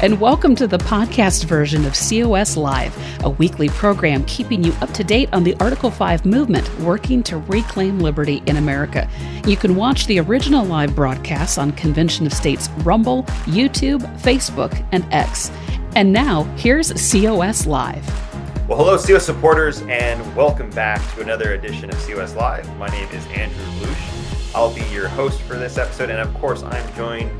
and welcome to the podcast version of COS Live, a weekly program keeping you up to date on the Article 5 movement working to reclaim liberty in America. You can watch the original live broadcasts on Convention of States Rumble, YouTube, Facebook, and X. And now, here's COS Live. Well, hello, COS supporters, and welcome back to another edition of COS Live. My name is Andrew Lush. I'll be your host for this episode, and of course, I'm joined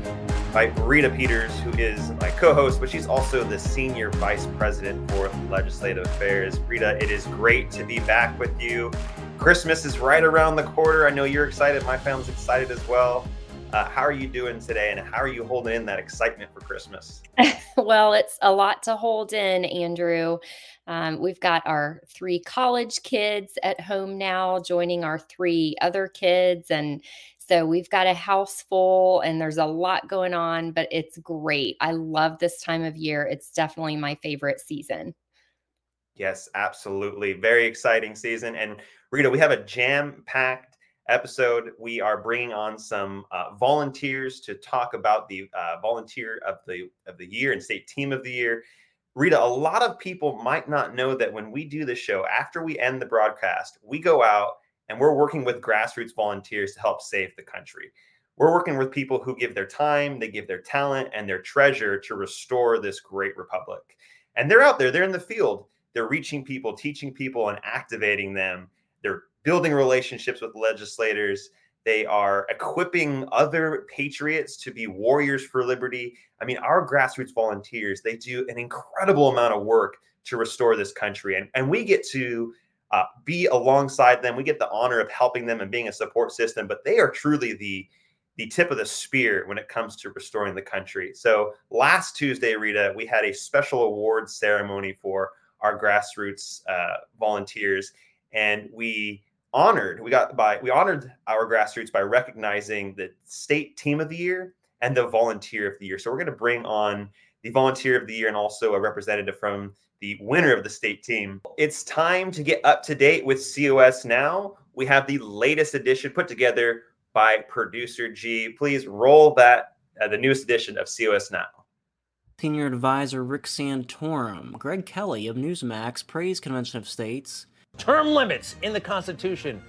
by Rita Peters, who is my co host, but she's also the Senior Vice President for Legislative Affairs. Rita, it is great to be back with you. Christmas is right around the corner. I know you're excited. My family's excited as well. Uh, how are you doing today, and how are you holding in that excitement for Christmas? well, it's a lot to hold in, Andrew. Um, we've got our three college kids at home now, joining our three other kids, and so we've got a house full and there's a lot going on, but it's great. I love this time of year. It's definitely my favorite season. Yes, absolutely. Very exciting season. And Rita, we have a jam packed episode. We are bringing on some uh, volunteers to talk about the uh, volunteer of the of the year and state team of the year. Rita, a lot of people might not know that when we do the show, after we end the broadcast, we go out and we're working with grassroots volunteers to help save the country. We're working with people who give their time, they give their talent and their treasure to restore this great republic. And they're out there, they're in the field, they're reaching people, teaching people, and activating them. They're building relationships with legislators. They are equipping other patriots to be warriors for liberty. I mean, our grassroots volunteers, they do an incredible amount of work to restore this country. And, and we get to uh, be alongside them. We get the honor of helping them and being a support system, but they are truly the the tip of the spear when it comes to restoring the country. So last Tuesday, Rita, we had a special awards ceremony for our grassroots uh, volunteers, and we honored we got by we honored our grassroots by recognizing the state team of the year and the volunteer of the year. So we're going to bring on the volunteer of the year and also a representative from the winner of the state team. It's time to get up to date with COS now. We have the latest edition put together by producer G. Please roll that, uh, the newest edition of COS now. Senior advisor Rick Santorum, Greg Kelly of Newsmax praised Convention of States. Term limits in the Constitution.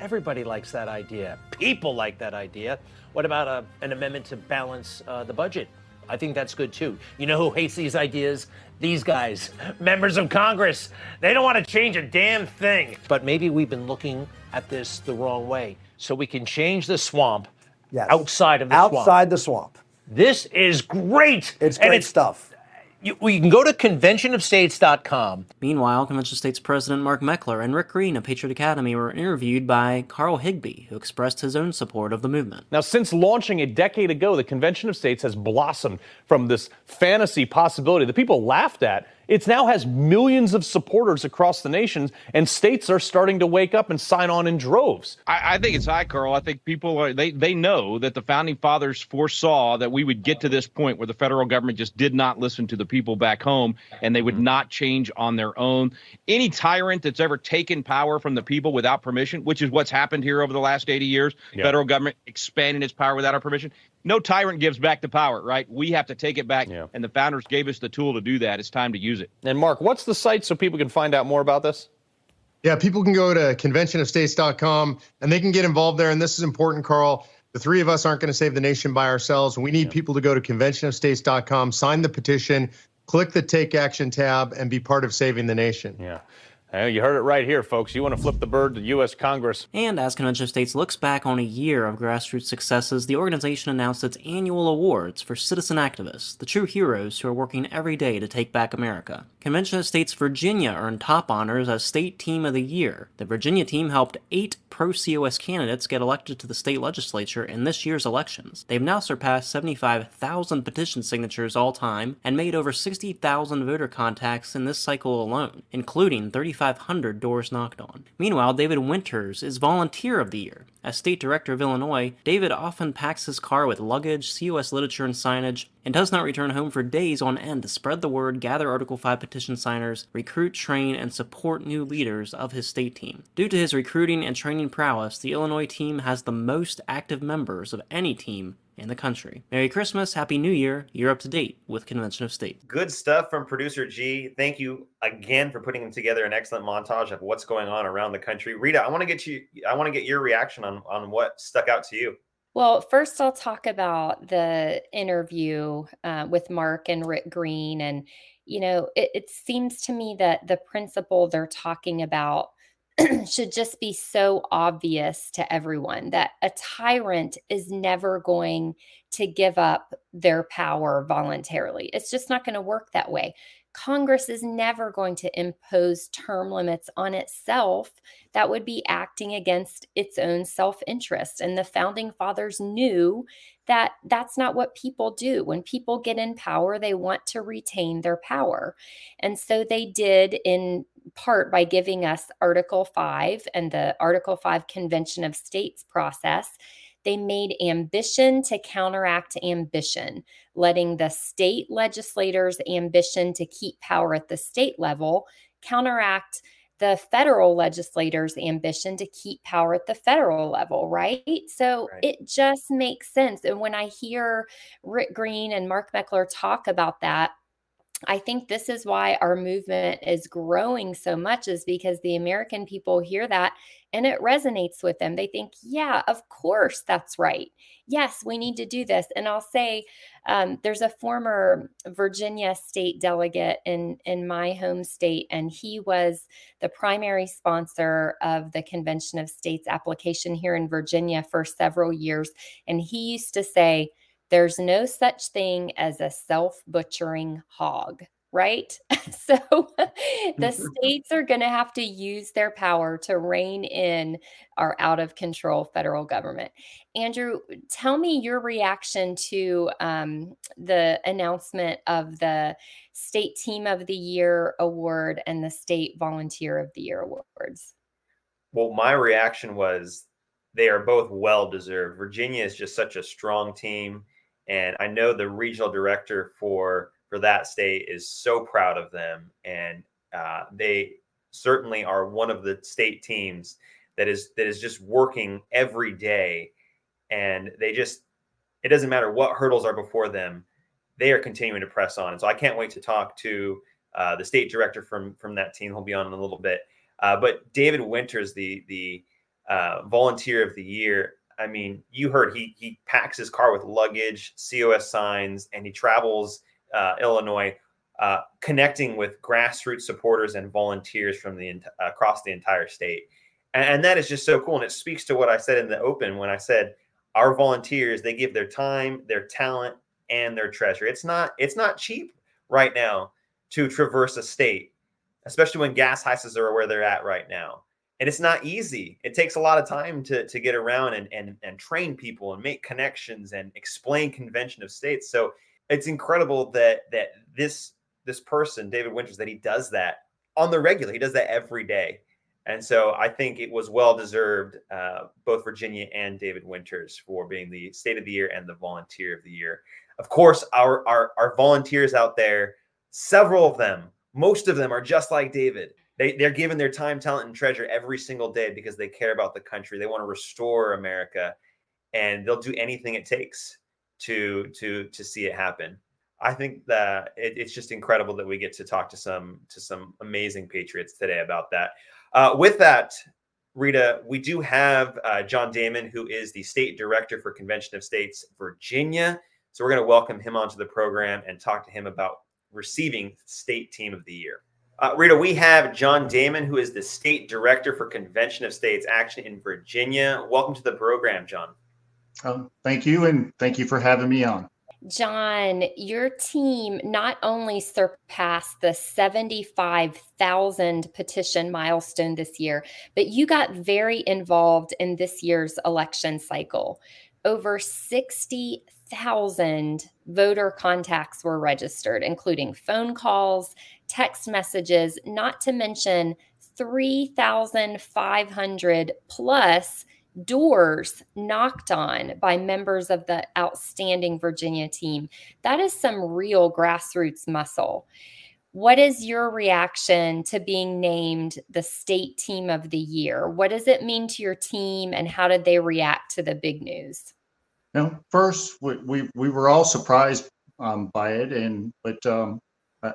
Everybody likes that idea. People like that idea. What about a, uh, an amendment to balance uh, the budget? I think that's good too. You know who hates these ideas? These guys, members of Congress. They don't want to change a damn thing. But maybe we've been looking at this the wrong way. So we can change the swamp yes. outside of the outside swamp. Outside the swamp. This is great. It's great it's, stuff you, you can go to conventionofstates.com. Meanwhile, Convention of States President Mark Meckler and Rick Green of Patriot Academy were interviewed by Carl Higbie, who expressed his own support of the movement. Now, since launching a decade ago, the Convention of States has blossomed from this fantasy possibility that people laughed at it now has millions of supporters across the nation, and states are starting to wake up and sign on in droves. I, I think it's high, Carl. I think people are they they know that the founding fathers foresaw that we would get to this point where the federal government just did not listen to the people back home, and they would mm-hmm. not change on their own. Any tyrant that's ever taken power from the people without permission, which is what's happened here over the last 80 years, yep. federal government expanding its power without our permission, no tyrant gives back the power, right? We have to take it back, yeah. and the founders gave us the tool to do that. It's time to use it. And Mark, what's the site so people can find out more about this? Yeah, people can go to conventionofstates.com and they can get involved there. And this is important, Carl. The three of us aren't going to save the nation by ourselves. We need yeah. people to go to conventionofstates.com, sign the petition, click the Take Action tab, and be part of saving the nation. Yeah. You heard it right here, folks. You want to flip the bird to U.S. Congress. And as Convention of States looks back on a year of grassroots successes, the organization announced its annual awards for citizen activists, the true heroes who are working every day to take back America. Convention of States Virginia earned top honors as State Team of the Year. The Virginia team helped eight pro COS candidates get elected to the state legislature in this year's elections. They've now surpassed 75,000 petition signatures all time and made over 60,000 voter contacts in this cycle alone, including 35 2,500 doors knocked on. Meanwhile, David Winters is Volunteer of the Year. As State Director of Illinois, David often packs his car with luggage, COS literature, and signage, and does not return home for days on end to spread the word, gather Article 5 petition signers, recruit, train, and support new leaders of his state team. Due to his recruiting and training prowess, the Illinois team has the most active members of any team and the country. Merry Christmas, Happy New Year. You're up to date with Convention of States. Good stuff from producer G. Thank you again for putting together an excellent montage of what's going on around the country. Rita, I want to get you I want to get your reaction on on what stuck out to you. Well, first, I'll talk about the interview uh, with Mark and Rick Green. And, you know, it, it seems to me that the principle they're talking about should just be so obvious to everyone that a tyrant is never going to give up their power voluntarily. It's just not going to work that way. Congress is never going to impose term limits on itself. That would be acting against its own self interest. And the founding fathers knew that that's not what people do. When people get in power, they want to retain their power. And so they did in part by giving us Article 5 and the Article 5 Convention of States process. They made ambition to counteract ambition, letting the state legislators' ambition to keep power at the state level counteract the federal legislators' ambition to keep power at the federal level, right? So right. it just makes sense. And when I hear Rick Green and Mark Meckler talk about that, I think this is why our movement is growing so much, is because the American people hear that and it resonates with them. They think, yeah, of course, that's right. Yes, we need to do this. And I'll say um, there's a former Virginia state delegate in, in my home state, and he was the primary sponsor of the Convention of States application here in Virginia for several years. And he used to say, there's no such thing as a self butchering hog, right? so the states are going to have to use their power to rein in our out of control federal government. Andrew, tell me your reaction to um, the announcement of the State Team of the Year award and the State Volunteer of the Year awards. Well, my reaction was they are both well deserved. Virginia is just such a strong team and I know the regional director for for that state is so proud of them, and uh, they certainly are one of the state teams that is that is just working every day, and they just it doesn't matter what hurdles are before them, they are continuing to press on. And so I can't wait to talk to uh, the state director from from that team. He'll be on in a little bit. Uh, but David Winters, the the uh, volunteer of the year, I mean, you heard he he packs his car with luggage, COS signs, and he travels uh, Illinois, uh, connecting with grassroots supporters and volunteers from the across the entire state, and, and that is just so cool. And it speaks to what I said in the open when I said our volunteers they give their time, their talent, and their treasure. It's not it's not cheap right now to traverse a state, especially when gas prices are where they're at right now and it's not easy. It takes a lot of time to, to get around and, and and train people and make connections and explain convention of states. So it's incredible that that this this person david winters that he does that on the regular. He does that every day. And so i think it was well deserved uh, both virginia and david winters for being the state of the year and the volunteer of the year. Of course our our, our volunteers out there several of them most of them are just like david they they're giving their time, talent, and treasure every single day because they care about the country. They want to restore America, and they'll do anything it takes to to to see it happen. I think that it, it's just incredible that we get to talk to some to some amazing patriots today about that. Uh, with that, Rita, we do have uh, John Damon, who is the state director for Convention of States Virginia. So we're going to welcome him onto the program and talk to him about receiving State Team of the Year. Uh, Rita, we have John Damon, who is the state director for Convention of States Action in Virginia. Welcome to the program, John. Um, thank you, and thank you for having me on. John, your team not only surpassed the 75,000 petition milestone this year, but you got very involved in this year's election cycle. Over 60,000 voter contacts were registered, including phone calls text messages, not to mention 3,500 plus doors knocked on by members of the outstanding Virginia team. That is some real grassroots muscle. What is your reaction to being named the state team of the year? What does it mean to your team and how did they react to the big news? Now, first, we, we, we were all surprised um, by it, and but um,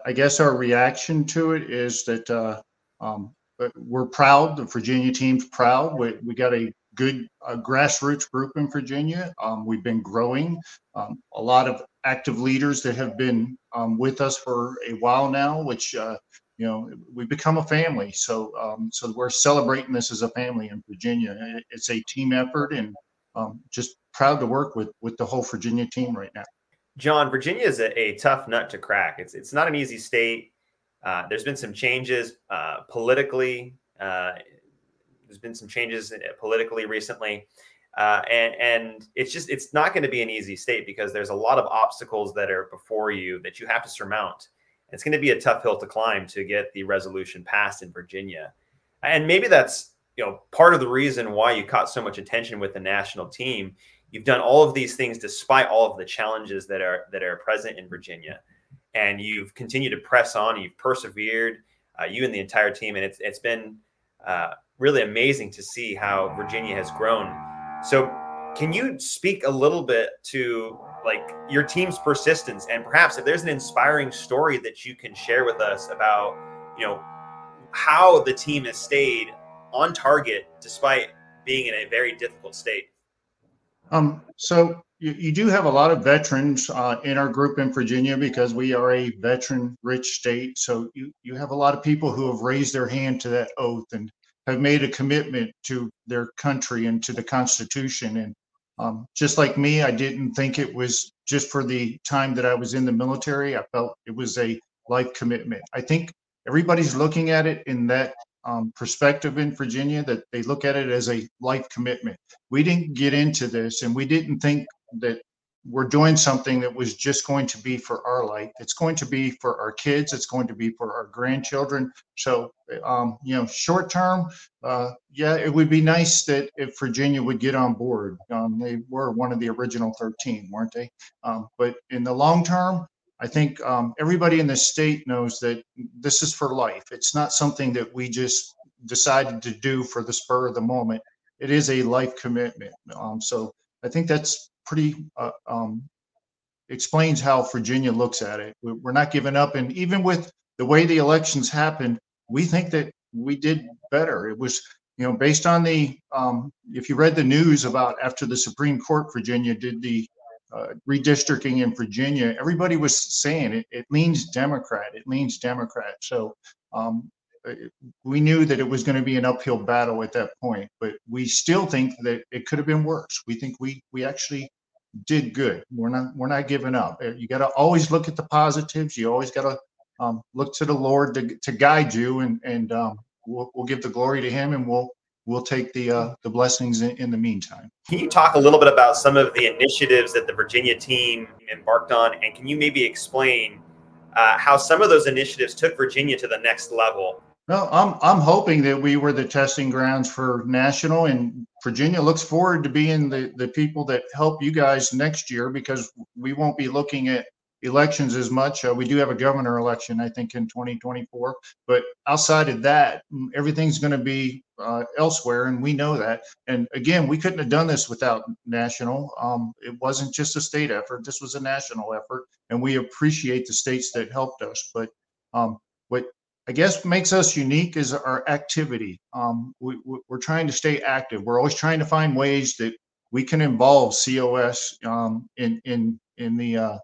I guess our reaction to it is that uh, um, we're proud. The Virginia team's proud. We, we got a good uh, grassroots group in Virginia. Um, we've been growing. Um, a lot of active leaders that have been um, with us for a while now, which uh, you know we become a family. So um, so we're celebrating this as a family in Virginia. It's a team effort, and um, just proud to work with with the whole Virginia team right now. John, Virginia is a, a tough nut to crack. It's it's not an easy state. Uh, there's been some changes uh, politically. Uh, there's been some changes uh, politically recently, uh, and and it's just it's not going to be an easy state because there's a lot of obstacles that are before you that you have to surmount. It's going to be a tough hill to climb to get the resolution passed in Virginia, and maybe that's you know part of the reason why you caught so much attention with the national team. You've done all of these things despite all of the challenges that are that are present in Virginia, and you've continued to press on. You've persevered, uh, you and the entire team, and it's it's been uh, really amazing to see how Virginia has grown. So, can you speak a little bit to like your team's persistence and perhaps if there's an inspiring story that you can share with us about, you know, how the team has stayed on target despite being in a very difficult state? Um, so you, you do have a lot of veterans uh, in our group in Virginia because we are a veteran rich state. So you, you have a lot of people who have raised their hand to that oath and have made a commitment to their country and to the Constitution. And um, just like me, I didn't think it was just for the time that I was in the military. I felt it was a life commitment. I think everybody's looking at it in that um, perspective in Virginia that they look at it as a life commitment. We didn't get into this and we didn't think that we're doing something that was just going to be for our life. It's going to be for our kids. It's going to be for our grandchildren. So, um, you know, short term, uh, yeah, it would be nice that if Virginia would get on board. Um, they were one of the original 13, weren't they? Um, but in the long term, I think um, everybody in the state knows that this is for life. It's not something that we just decided to do for the spur of the moment. It is a life commitment. Um, so I think that's pretty uh, um, explains how Virginia looks at it. We're not giving up, and even with the way the elections happened, we think that we did better. It was, you know, based on the um, if you read the news about after the Supreme Court, Virginia did the uh, redistricting in Virginia, everybody was saying it, it leans Democrat. It leans Democrat. So um, we knew that it was going to be an uphill battle at that point, but we still think that it could have been worse. We think we we actually did good. We're not we're not giving up. Uh, you got to always look at the positives. You always got to um, look to the Lord to, to guide you, and and um, we'll, we'll give the glory to Him, and we'll we'll take the uh, the blessings in, in, the meantime. Can you talk a little bit about some of the initiatives that the Virginia team embarked on, and can you maybe explain uh, how some of those initiatives took Virginia to the next level? Well, I'm I'm hoping that we were the testing grounds for national, and Virginia looks forward to being the the people that help you guys next year because we won't be looking at elections as much. Uh, we do have a governor election, I think, in 2024, but outside of that, everything's going to be uh, elsewhere, and we know that. And again, we couldn't have done this without national. Um, it wasn't just a state effort; this was a national effort, and we appreciate the states that helped us. But um, what I guess makes us unique is our activity. Um, we, are trying to stay active. We're always trying to find ways that we can involve COS um, in in in the uh,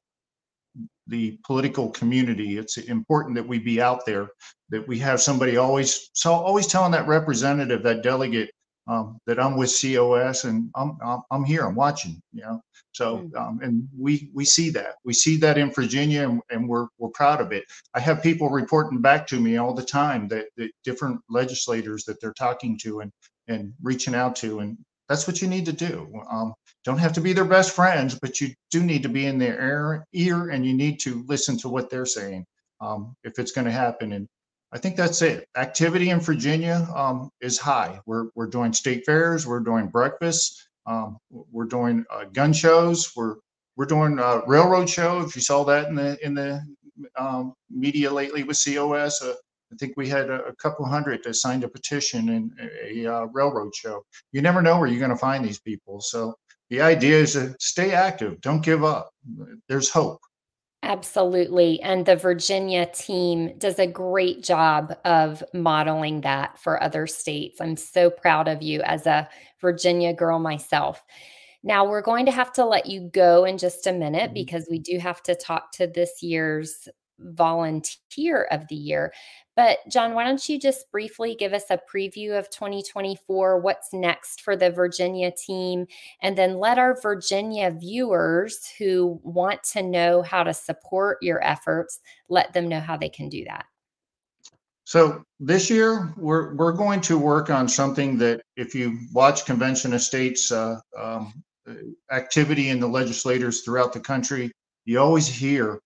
the political community. It's important that we be out there, that we have somebody always so always telling that representative, that delegate, um, that I'm with COS and I'm, I'm, I'm here, I'm watching, you know. So hmm. um, and we we see that we see that in Virginia and, and, we're we're proud of it. I have people reporting back to me all the time that, that different legislators that they're talking to and and reaching out to and that's what you need to do. Um, don't have to be their best friends, but you do need to be in their ear, ear and you need to listen to what they're saying um, if it's going to happen. And I think that's it. Activity in Virginia um, is high. We're, we're doing state fairs, we're doing breakfasts, um, we're doing uh, gun shows, we're we're doing a railroad show. If you saw that in the in the um, media lately with COS, uh, I think we had a, a couple hundred that signed a petition in a, a uh, railroad show. You never know where you're going to find these people. So the idea is to stay active, don't give up. There's hope. Absolutely. And the Virginia team does a great job of modeling that for other states. I'm so proud of you as a Virginia girl myself. Now, we're going to have to let you go in just a minute Mm-hmm. because we do have to talk to this year's volunteer of the year. But, John, why don't you just briefly give us a preview of 2024? What's next for the Virginia team? And then let our Virginia viewers who want to know how to support your efforts, let them know how they can do that. So this year, we're, we're going to work on something that if you watch Convention of States uh, um, uh, activity in the legislators throughout the country, you always hear,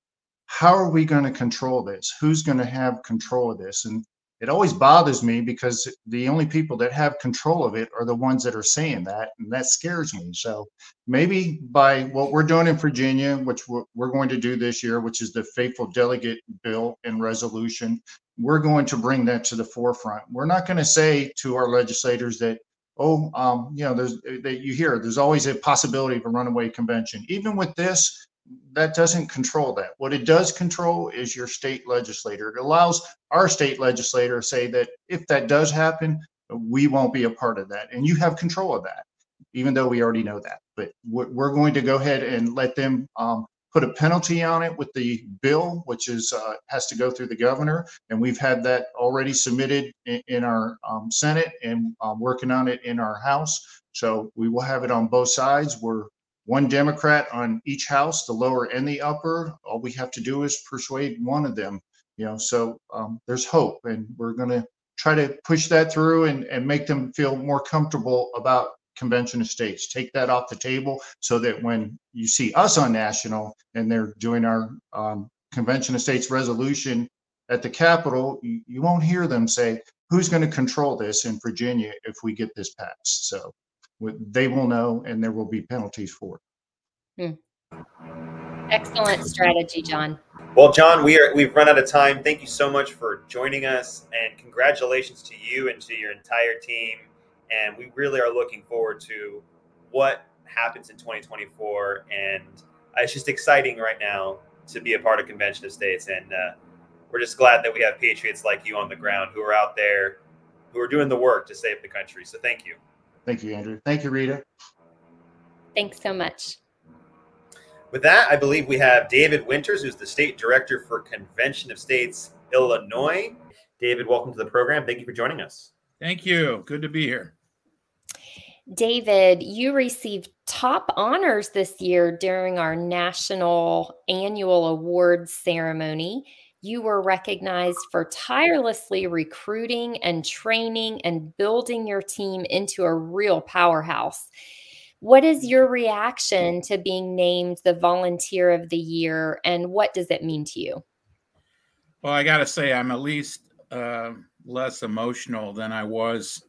how are we going to control this? Who's going to have control of this? And it always bothers me because the only people that have control of it are the ones that are saying that, and that scares me. So maybe by what we're doing in Virginia, which we're, going to do this year, which is the faithful delegate bill and resolution, we're going to bring that to the forefront. We're not going to say to our legislators that, oh, um, you know, there's that you hear there's always a possibility of a runaway convention. Even with this, that doesn't control that. What it does control is your state legislator. It allows our state legislator to say that if that does happen, we won't be a part of that, and you have control of that, even though we already know that. But we're going to go ahead and let them um, put a penalty on it with the bill, which is uh, has to go through the governor, and we've had that already submitted in, in our um, Senate and um, working on it in our House. So we will have it on both sides. We're one Democrat on each house, the lower and the upper. All we have to do is persuade one of them. You know, so um, there's hope, and we're going to try to push that through and, and make them feel more comfortable about convention of states take that off the table so that when you see us on national and they're doing our um, convention of states resolution at the capitol you, you won't hear them say who's going to control this in virginia if we get this passed so they will know and there will be penalties for it Excellent strategy, John. Well, John, we are we've run out of time. Thank you so much for joining us, and congratulations to you and to your entire team. And we really are looking forward to what happens in 2024. And it's just exciting right now to be a part of Convention of States, and uh, we're just glad that we have patriots like you on the ground who are out there, who are doing the work to save the country. So thank you. Thank you andrew thank you rita Thanks so much. With that, I believe we have David Winters, who's the state director for Convention of States Illinois. David, welcome to the program. Thank you for joining us. Thank you. Good to be here. David, you received top honors this year during our national annual awards ceremony. You were recognized for tirelessly recruiting and training and building your team into a real powerhouse. What is your reaction to being named the volunteer of the year and what does it mean to you? Well, I got to say, I'm at least uh, less emotional than I was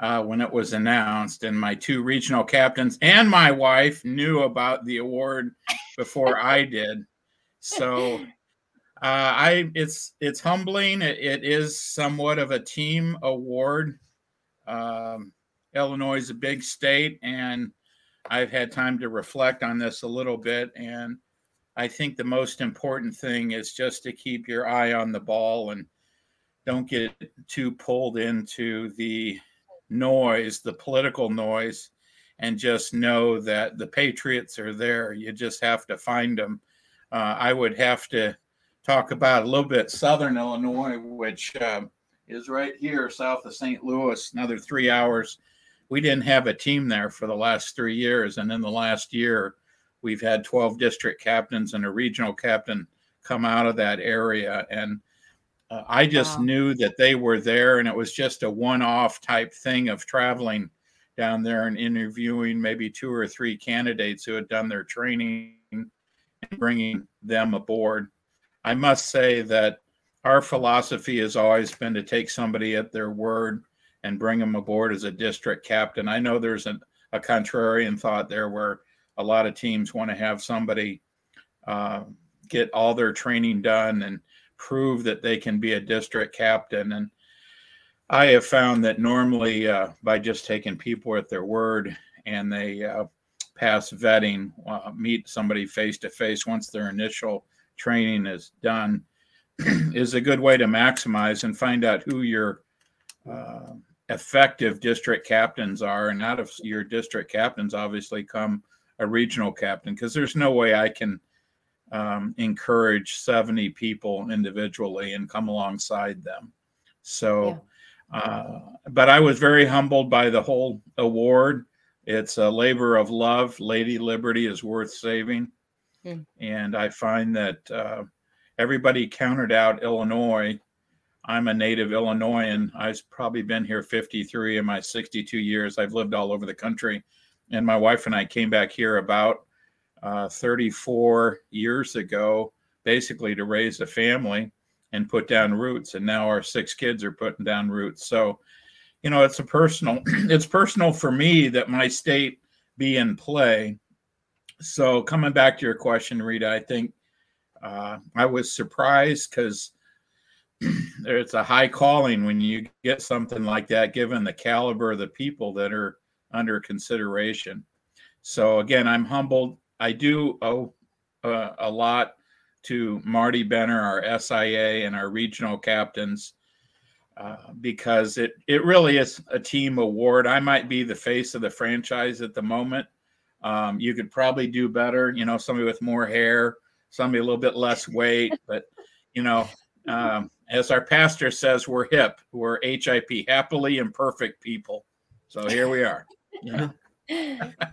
uh, when it was announced. And my two regional captains and my wife knew about the award before I did. So uh, I it's it's humbling. It, it is somewhat of a team award. Um, Illinois is a big state, and I've had time to reflect on this a little bit. And I think the most important thing is just to keep your eye on the ball and don't get too pulled into the noise, the political noise, and just know that the Patriots are there. You just have to find them. Uh, I would have to talk about a little bit Southern Illinois, which um, is right here south of St. Louis, another three hours. We didn't have a team there for the last three years. And in the last year, we've had 12 district captains and a regional captain come out of that area. And uh, I just Wow. knew that they were there, and it was just a one off type thing of traveling down there and interviewing maybe two or three candidates who had done their training and bringing them aboard. I must say that our philosophy has always been to take somebody at their word and bring them aboard as a district captain. I know there's an, a contrarian thought there where a lot of teams want to have somebody uh, get all their training done and prove that they can be a district captain. And I have found that normally uh, by just taking people at their word and they uh, pass vetting, uh, meet somebody face to face once their initial training is done, is a good way to maximize and find out who your uh, effective district captains are. And out of your district captains, obviously, come a regional captain because there's no way I can um, encourage 70 people individually and come alongside them. So, yeah. uh, but I was very humbled by the whole award. It's a labor of love. Lady Liberty is worth saving. Mm. And I find that uh, everybody counted out Illinois. I'm a native Illinoisan. I've probably been here 53 in my 62 years. I've lived all over the country. And my wife and I came back here about uh, 34 years ago, basically to raise a family and put down roots. And now our six kids are putting down roots. So, you know, it's a personal, it's personal for me that my state be in play. So, coming back to your question, Rita, I think uh, I was surprised because it's a high calling when you get something like that, given the caliber of the people that are under consideration. So again, I'm humbled. I do owe uh, a lot to Marty Benner, our SIA, and our regional captains. Uh, because it it really is a team award. I might be the face of the franchise at the moment. Um, you could probably do better. You know, somebody with more hair, somebody a little bit less weight, but you know, um, as our pastor says, we're hip, we're HIP, happily imperfect people. So here we are. Yeah.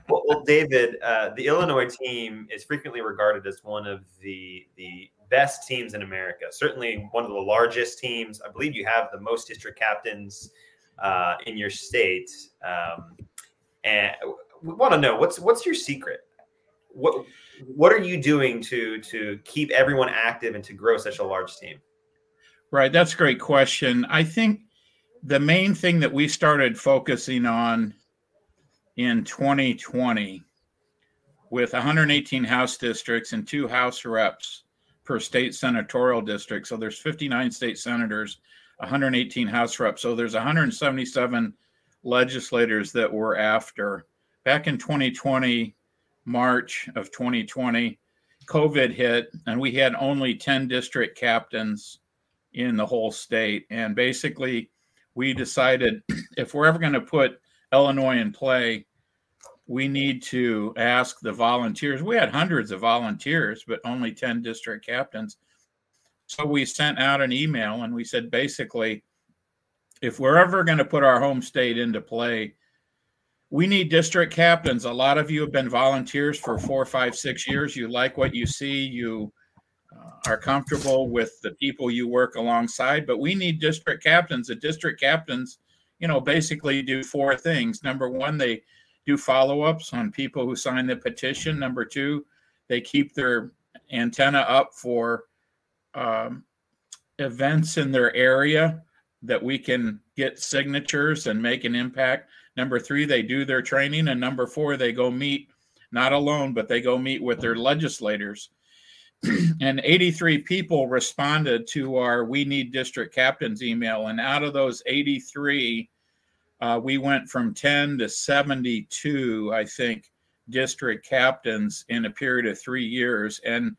well, well, David, uh, the Illinois team is frequently regarded as one of the the best teams in America. Certainly, one of the largest teams. I believe you have the most district captains uh, in your state. Um, and we want to know what's what's your secret. What what are you doing to to keep everyone active and to grow such a large team? Right, that's a great question. I think the main thing that we started focusing on in 2020 with 118 House districts and two House reps per state senatorial district. So there's 59 state senators, 118 House reps. So there's 177 legislators that were after. Back in 2020, March of 2020, COVID hit, and we had only 10 district captains in the whole state. And basically, we decided if we're ever going to put Illinois in play, we need to ask the volunteers. We had hundreds of volunteers, but only 10 district captains. So we sent out an email and we said basically, if we're ever going to put our home state into play, we need district captains. A lot of you have been volunteers for four, five, six years. You like what you see. You uh, are comfortable with the people you work alongside, but we need district captains. The district captains you know, basically do four things. Number one, they do follow ups on people who sign the petition. Number two, they keep their antenna up for um, events in their area that we can get signatures and make an impact. Number three, they do their training. And number four, they go meet, not alone, but they go meet with their legislators. and 83 people responded to our We Need District Captains email. And out of those 83, uh, we went from 10 to 72, I think, district captains in a period of three years. And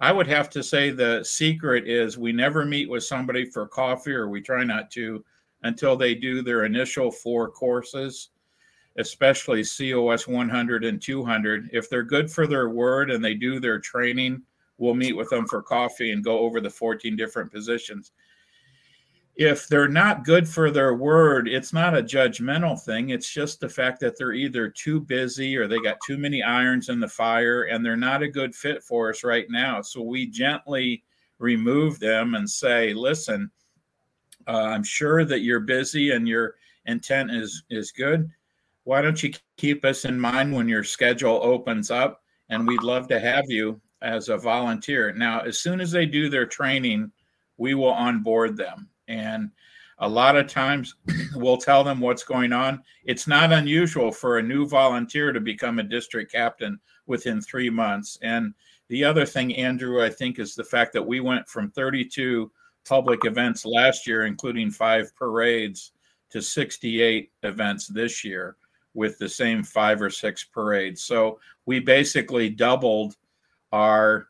I would have to say the secret is we never meet with somebody for coffee, or we try not to, until they do their initial four courses, especially COS 100 and 200. If they're good for their word and they do their training, we'll meet with them for coffee and go over the 14 different positions if they're not good for their word, it's not a judgmental thing. It's just the fact that they're either too busy or they got too many irons in the fire and they're not a good fit for us right now. So we gently remove them and say, listen, uh, I'm sure that you're busy and your intent is is good. Why don't you keep us in mind when your schedule opens up? And we'd love to have you as a volunteer. Now, as soon as they do their training, we will onboard them and a lot of times we'll tell them what's going on. It's not unusual for a new volunteer to become a district captain within three months. And the other thing, Andrew, I think is the fact that we went from 32 public events last year, including five parades, to 68 events this year. with the same five or six parades. So we basically doubled our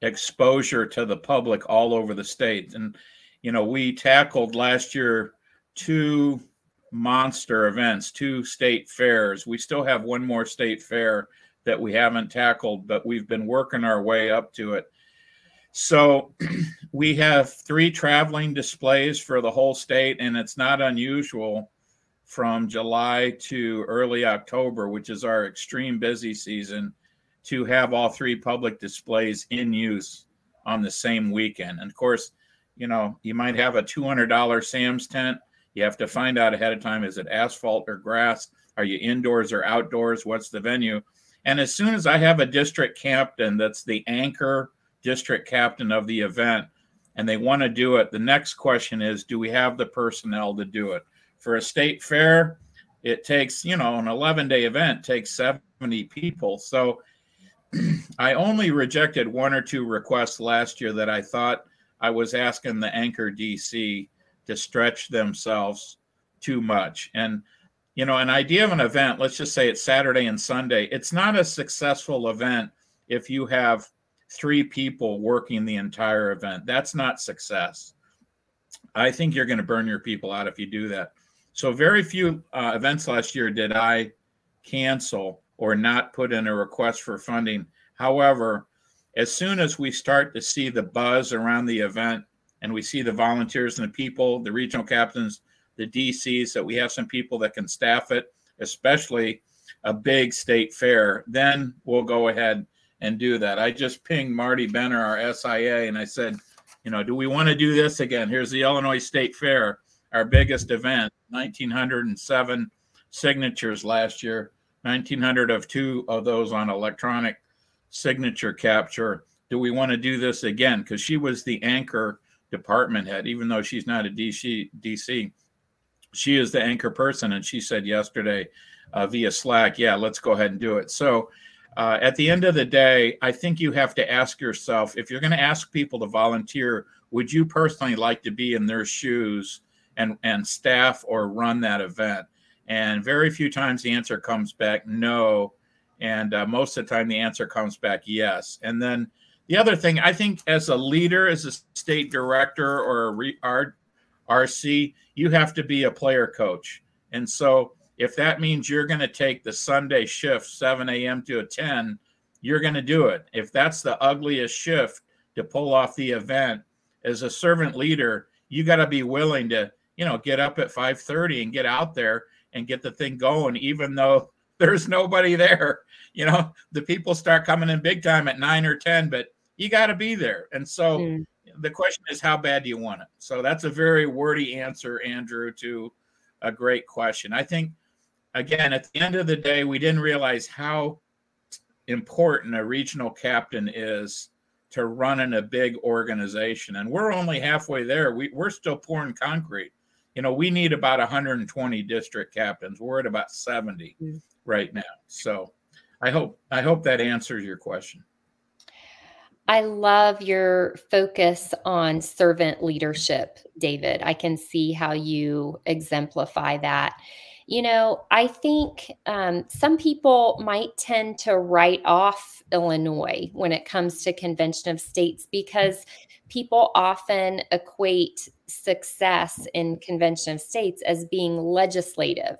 exposure to the public all over the state. And, you know, we tackled last year two monster events, two state fairs. We still have one more state fair that we haven't tackled, but we've been working our way up to it. So we have three traveling displays for the whole state, and it's not unusual from July to early October, which is our extreme busy season, to have all three public displays in use on the same weekend. And of course, you know, you might have a $200 Sam's tent. You have to find out ahead of time is it asphalt or grass? Are you indoors or outdoors? What's the venue? And as soon as I have a district captain that's the anchor district captain of the event and they want to do it, the next question is do we have the personnel to do it? For a state fair, it takes, you know, an 11 day event takes 70 people. So I only rejected one or two requests last year that I thought I was asking the anchor DC to stretch themselves too much. And, you know, an idea of an event, let's just say it's Saturday and Sunday, it's not a successful event if you have three people working the entire event. That's not success. I think you're going to burn your people out if you do that. So, very few uh, events last year did I cancel or not put in a request for funding. However, as soon as we start to see the buzz around the event and we see the volunteers and the people, the regional captains, the DCs, that we have some people that can staff it, especially a big state fair, then we'll go ahead and do that. I just pinged Marty Benner, our SIA, and I said, you know, do we want to do this again? Here's the Illinois State Fair, our biggest event, 1907 signatures last year, 1900 of two of those on electronic signature capture. Do we want to do this again? Because she was the anchor department head, even though she's not a DC. DC, she is the anchor person, and she said yesterday uh, via Slack, "Yeah, let's go ahead and do it." So uh, at the end of the day, I think you have to ask yourself if you're going to ask people to volunteer, would you personally like to be in their shoes and, and staff or run that event? And very few times the answer comes back no. And uh, most of the time the answer comes back yes. And then the other thing, I think as a leader, as a state director or a RC, you have to be a player coach. And so if that means you're going to take the Sunday shift, 7 a.m. to a 10, you're going to do it. If that's the ugliest shift to pull off the event, as a servant leader, you got to be willing to, you know, get up at 5:30 and get out there and get the thing going, even though there's nobody there. You know, the people start coming in big time at nine or 10, but you got to be there. And so mm. the question is, how bad do you want it? So that's a very wordy answer, Andrew, to a great question. I think again, at the end of the day, we didn't realize how important a regional captain is to running a big organization. And we're only halfway there. We, we're still pouring concrete. You know, we need about 120 district captains. We're at about 70 mm-hmm. right now. So I hope I hope that answers your question. I love your focus on servant leadership, David. I can see how you exemplify that. You know, I think um, some people might tend to write off Illinois when it comes to Convention of States because people often equate success in Convention of States as being legislative.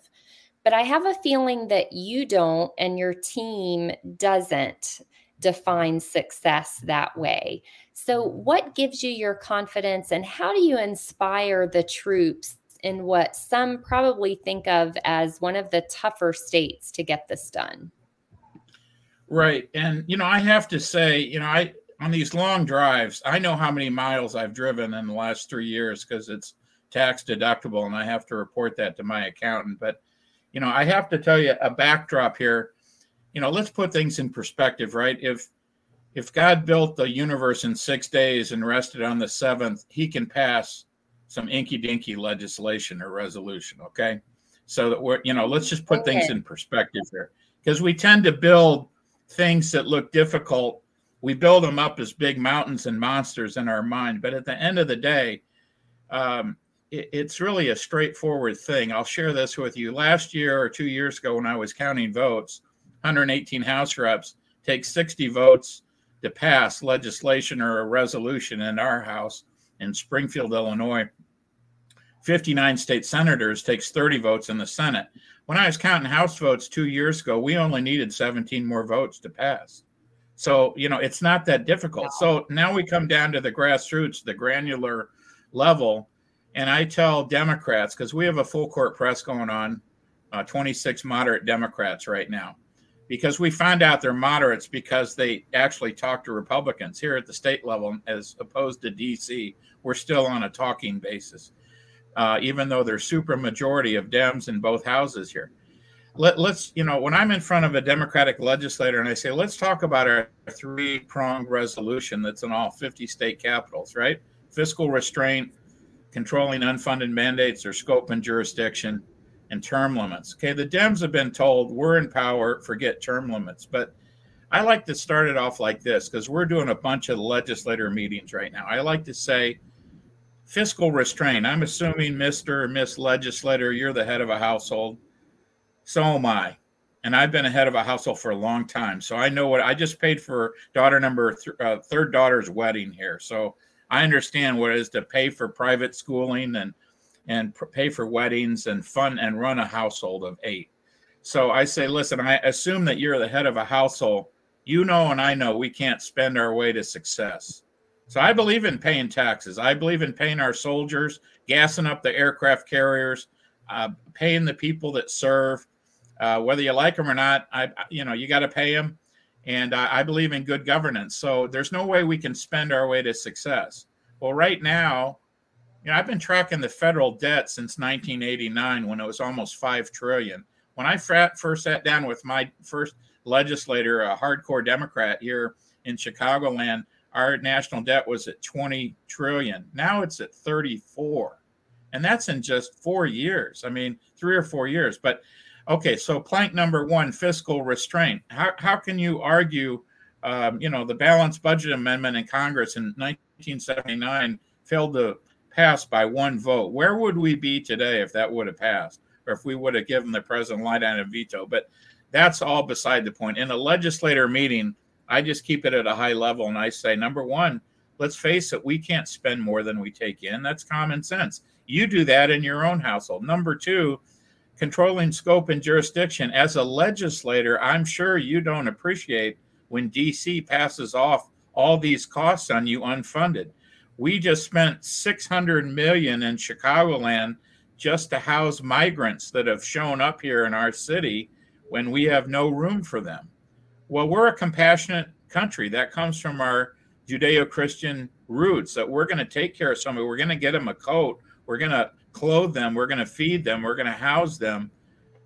But I have a feeling that you don't and your team doesn't define success that way. So, what gives you your confidence and how do you inspire the troops in what some probably think of as one of the tougher states to get this done. Right. And, you know, I have to say, you know, I, on these long drives, I know how many miles I've driven in the last three years because it's tax deductible and I have to report that to my accountant. But, you know, I have to tell you a backdrop here. You know, let's put things in perspective, right? If, if God built the universe in six days and rested on the seventh, he can pass some inky dinky legislation or resolution. Okay. So that we're, you know, let's just put okay. things in perspective here because we tend to build things that look difficult. We build them up as big mountains and monsters in our mind. But at the end of the day, um, it, it's really a straightforward thing. I'll share this with you. Last year or two years ago, when I was counting votes, 118 House reps take 60 votes to pass legislation or a resolution in our House in Springfield, Illinois. 59 state senators takes 30 votes in the Senate. When I was counting House votes two years ago, we only needed 17 more votes to pass. So, you know, it's not that difficult. So now we come down to the grassroots, the granular level. And I tell Democrats, because we have a full court press going on, uh, 26 moderate Democrats right now, because we find out they're moderates because they actually talk to Republicans here at the state level as opposed to DC. We're still on a talking basis, uh, even though there's super majority of Dems in both houses here. Let, us you know, when I'm in front of a Democratic legislator and I say, let's talk about our three pronged resolution that's in all 50 state capitals, right? Fiscal restraint, controlling unfunded mandates or scope and jurisdiction, and term limits. Okay, the Dems have been told we're in power, forget term limits. But I like to start it off like this because we're doing a bunch of legislator meetings right now. I like to say fiscal restraint. I'm assuming Mr. or Miss Legislator, you're the head of a household. So am I. And I've been a head of a household for a long time. So I know what I just paid for daughter number th- uh, third daughter's wedding here. So I understand what it is to pay for private schooling and and pay for weddings and fun and run a household of eight. So I say, listen, I assume that you're the head of a household. You know, and I know we can't spend our way to success. So I believe in paying taxes. I believe in paying our soldiers, gassing up the aircraft carriers, uh, paying the people that serve, uh, whether you like them or not. I, you know, you got to pay them and I, I believe in good governance. So there's no way we can spend our way to success. Well, right now, you know, I've been tracking the federal debt since 1989 when it was almost five trillion. When I first sat down with my first legislator, a hardcore Democrat here in Chicagoland, our national debt was at 20 trillion. Now it's at 34. And that's in just four years. I mean, three or four years. But Okay, so plank number one, fiscal restraint. How, how can you argue, um, you know, the balanced budget amendment in Congress in 1979 failed to pass by one vote? Where would we be today if that would have passed, or if we would have given the president line item veto? But that's all beside the point. In a legislator meeting, I just keep it at a high level and I say, number one, let's face it, we can't spend more than we take in. That's common sense. You do that in your own household. Number two, controlling scope and jurisdiction. As a legislator, I'm sure you don't appreciate when DC passes off all these costs on you unfunded. We just spent 600 million in Chicagoland just to house migrants that have shown up here in our city when we have no room for them. Well, we're a compassionate country. That comes from our Judeo Christian roots that we're going to take care of somebody. We're going to get them a coat. We're going to clothe them, we're going to feed them, we're going to house them.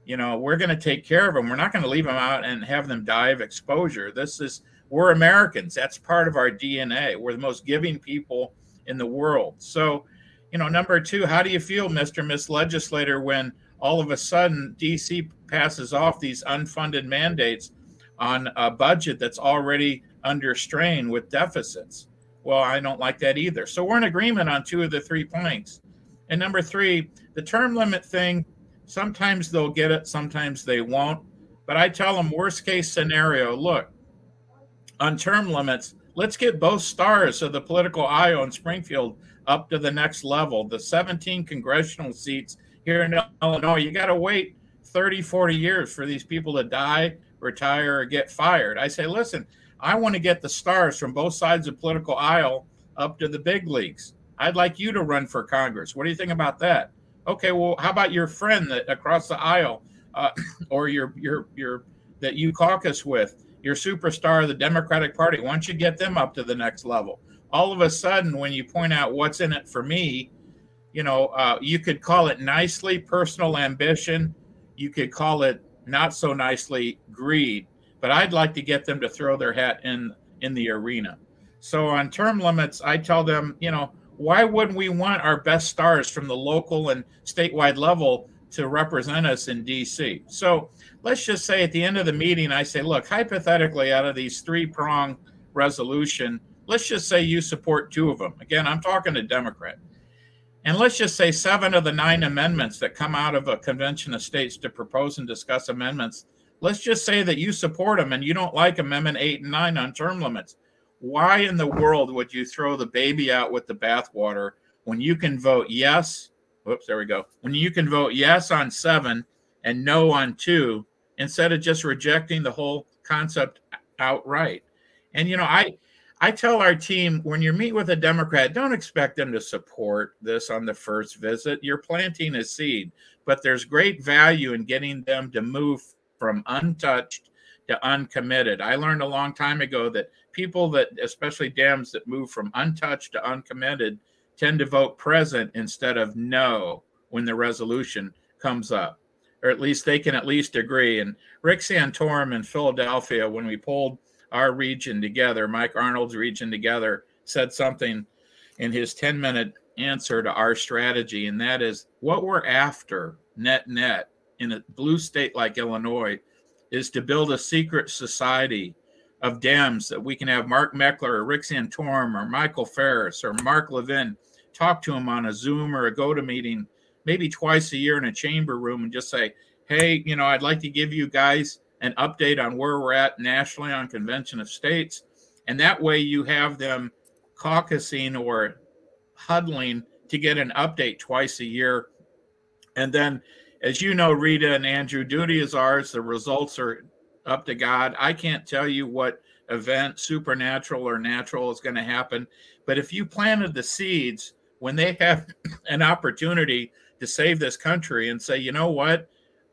You know, we're going to take care of them. We're not going to leave them out and have them die of exposure. This is we're Americans. That's part of our DNA. We're the most giving people in the world. So, you know, number two, how do you feel, Mr. Miss Legislator, when all of a sudden DC passes off these unfunded mandates on a budget that's already under strain with deficits? Well, I don't like that either. So we're in agreement on two of the three points. And number three, the term limit thing, sometimes they'll get it, sometimes they won't. But I tell them, worst case scenario, look, on term limits, let's get both stars of the political aisle in Springfield up to the next level. The 17 congressional seats here in Illinois, you got to wait 30, 40 years for these people to die, retire, or get fired. I say, listen, I want to get the stars from both sides of political aisle up to the big leagues. I'd like you to run for Congress. What do you think about that? Okay, well, how about your friend that across the aisle, uh, or your your your that you caucus with, your superstar of the Democratic Party? Why don't you get them up to the next level? All of a sudden, when you point out what's in it for me, you know, uh, you could call it nicely personal ambition. You could call it not so nicely greed. But I'd like to get them to throw their hat in in the arena. So on term limits, I tell them, you know, why wouldn't we want our best stars from the local and statewide level to represent us in DC? So let's just say at the end of the meeting, I say, look, hypothetically, out of these three prong resolution, let's just say you support two of them. Again, I'm talking to Democrat. And let's just say seven of the nine amendments that come out of a convention of states to propose and discuss amendments, let's just say that you support them and you don't like Amendment 8 and 9 on term limits. Why in the world would you throw the baby out with the bathwater when you can vote yes? Whoops, there we go. When you can vote yes on seven and no on two instead of just rejecting the whole concept outright. And you know, I I tell our team when you meet with a Democrat, don't expect them to support this on the first visit. You're planting a seed, but there's great value in getting them to move from untouched to uncommitted. I learned a long time ago that people that, especially Dems, that move from untouched to uncommitted tend to vote present instead of no when the resolution comes up, or at least they can at least agree. And Rick Santorum in Philadelphia, when we pulled our region together, Mike Arnold's region together, said something in his 10 minute answer to our strategy, and that is what we're after net net in a blue state like Illinois is to build a secret society of Dems that we can have Mark Meckler or Rick Santorum or Michael Farris or Mark Levin talk to him on a Zoom or a GoToMeeting maybe twice a year in a chamber room and just say, hey, you know, I'd like to give you guys an update on where we're at nationally on Convention of States. And that way you have them caucusing or huddling to get an update twice a year. And then, as you know, Rita and Andrew, duty is ours. The results are up to God. I can't tell you what event, supernatural or natural, is going to happen. But if you planted the seeds when they have an opportunity to save this country and say, you know what?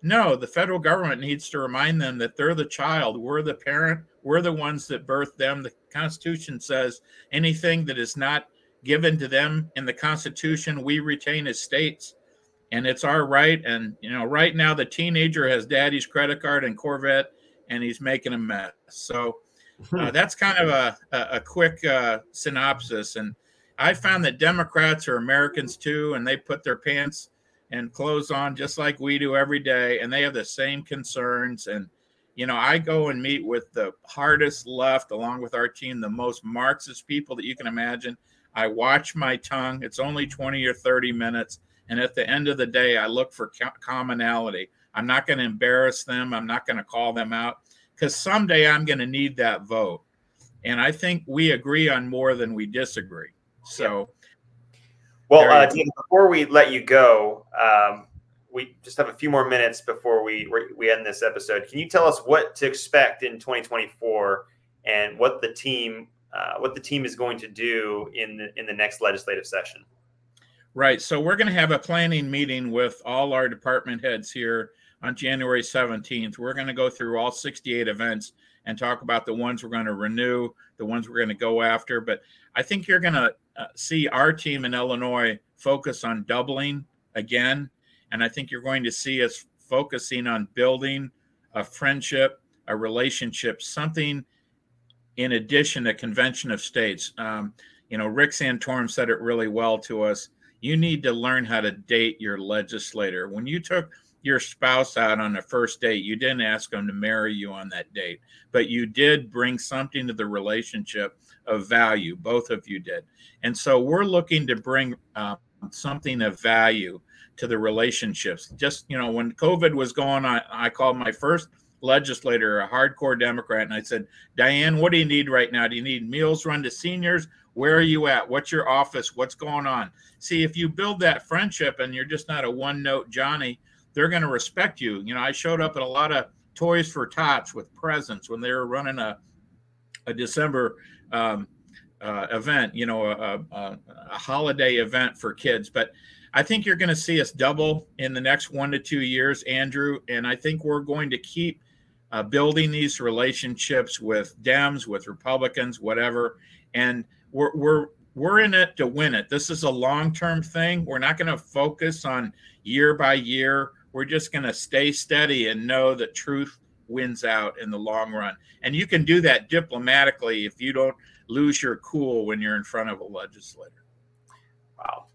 No, the federal government needs to remind them that they're the child. We're the parent. We're the ones that birthed them. The Constitution says anything that is not given to them in the Constitution, we retain as states. And it's our right. And, you know, right now the teenager has daddy's credit card and Corvette and he's making a mess. So uh, that's kind of a, a, a quick uh, synopsis. And I found that Democrats are Americans too, and they put their pants and clothes on just like we do every day, and they have the same concerns. And you know, I go and meet with the hardest left, along with our team, the most Marxist people that you can imagine. I watch my tongue. It's only 20 or 30 minutes. And at the end of the day, I look for commonality. I'm not going to embarrass them. I'm not going to call them out because someday I'm going to need that vote. And I think we agree on more than we disagree. So, well, uh, before we let you go, um, we just have a few more minutes before we we end this episode. Can you tell us what to expect in 2024 and what the team uh, what the team is going to do in the in the next legislative session? Right. So we're going to have a planning meeting with all our department heads here on January 17th. We're going to go through all 68 events and talk about the ones we're going to renew, the ones we're going to go after. But I think you're going to uh, see our team in Illinois focus on doubling again. And I think you're going to see us focusing on building a friendship, a relationship, something in addition to convention of states. Um, you know, Rick Santorum said it really well to us. You need to learn how to date your legislator. When you took your spouse out on a first date, you didn't ask them to marry you on that date, but you did bring something to the relationship of value. Both of you did. And so we're looking to bring uh, something of value to the relationships. Just, you know, when COVID was going on, I called my first legislator a hardcore Democrat and I said, Diane, what do you need right now? Do you need meals run to seniors? Where are you at? What's your office? What's going on? See, if you build that friendship and you're just not a one note Johnny, they're going to respect you. You know, I showed up at a lot of Toys for Tots with presents when they were running a a December um, uh, event, you know, a, a, a, holiday event for kids. But I think you're going to see us double in the next one to two years, Andrew. And I think we're going to keep uh, building these relationships with Dems, with Republicans, whatever. And we're, we're, we're in it to win it. This is a long term thing. We're not going to focus on year by year we're just going to stay steady and know that truth wins out in the long run. And you can do that diplomatically if you don't lose your cool when you're in front of a legislator. Wow.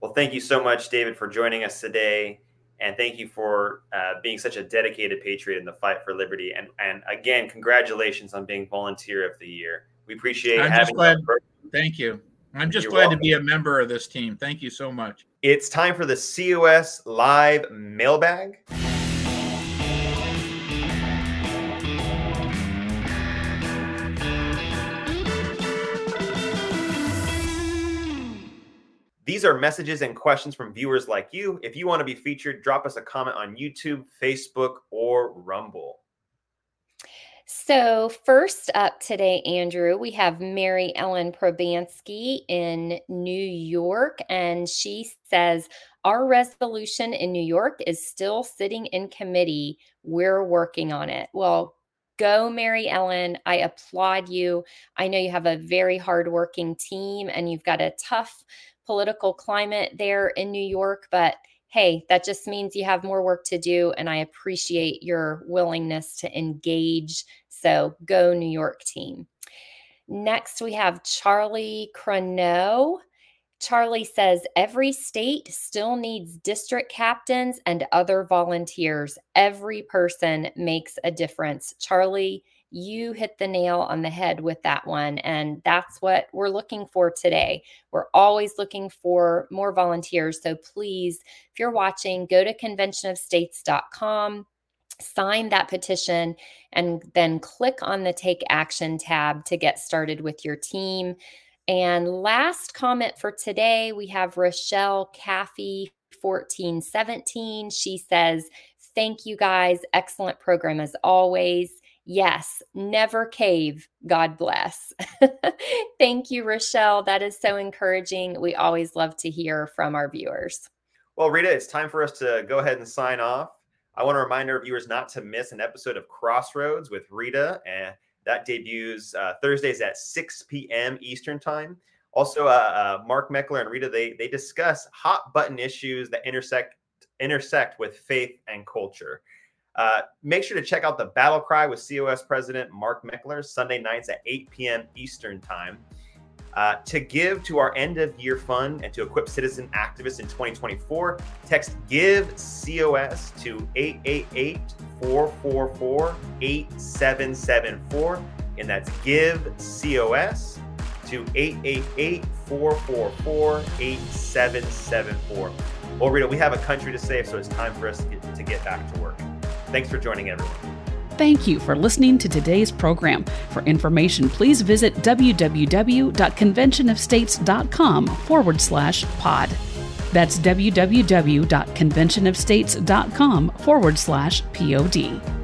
Well, thank you so much, David, for joining us today. And thank you for uh, being such a dedicated patriot in the fight for liberty. And, and again, congratulations on being volunteer of the year. We appreciate I'm having just glad, you. Thank you. I'm just You're glad welcome. to be a member of this team. Thank you so much. It's time for the COS Live mailbag. These are messages and questions from viewers like you. If you want to be featured, drop us a comment on YouTube, Facebook, or Rumble. So, first up today, Andrew, we have Mary Ellen Probansky in New York, and she says, Our resolution in New York is still sitting in committee. We're working on it. Well, go, Mary Ellen. I applaud you. I know you have a very hardworking team and you've got a tough political climate there in New York, but hey, that just means you have more work to do. And I appreciate your willingness to engage. So go, New York team. Next, we have Charlie Croneau. Charlie says every state still needs district captains and other volunteers. Every person makes a difference. Charlie, you hit the nail on the head with that one. And that's what we're looking for today. We're always looking for more volunteers. So please, if you're watching, go to conventionofstates.com, sign that petition, and then click on the Take Action tab to get started with your team. And last comment for today, we have Rochelle Caffey. 1417. She says, Thank you guys. Excellent program as always. Yes, never cave. God bless. Thank you, Rochelle. That is so encouraging. We always love to hear from our viewers. Well, Rita, it's time for us to go ahead and sign off. I want to remind our viewers not to miss an episode of Crossroads with Rita, and that debuts uh, Thursdays at 6 p.m. Eastern Time. Also, uh, uh, Mark Meckler and Rita they they discuss hot button issues that intersect intersect with faith and culture. Uh, make sure to check out the Battle Cry with COS President Mark Meckler Sunday nights at 8 p.m. Eastern Time. Uh, to give to our end of year fund and to equip citizen activists in 2024, text GIVE COS to 888 444 8774. And that's GIVE COS to 888 444 8774. Well, Rita, we have a country to save, so it's time for us to get, to get back to work. Thanks for joining, everyone. Thank you for listening to today's program. For information, please visit www.conventionofstates.com forward slash pod. That's www.conventionofstates.com forward slash pod.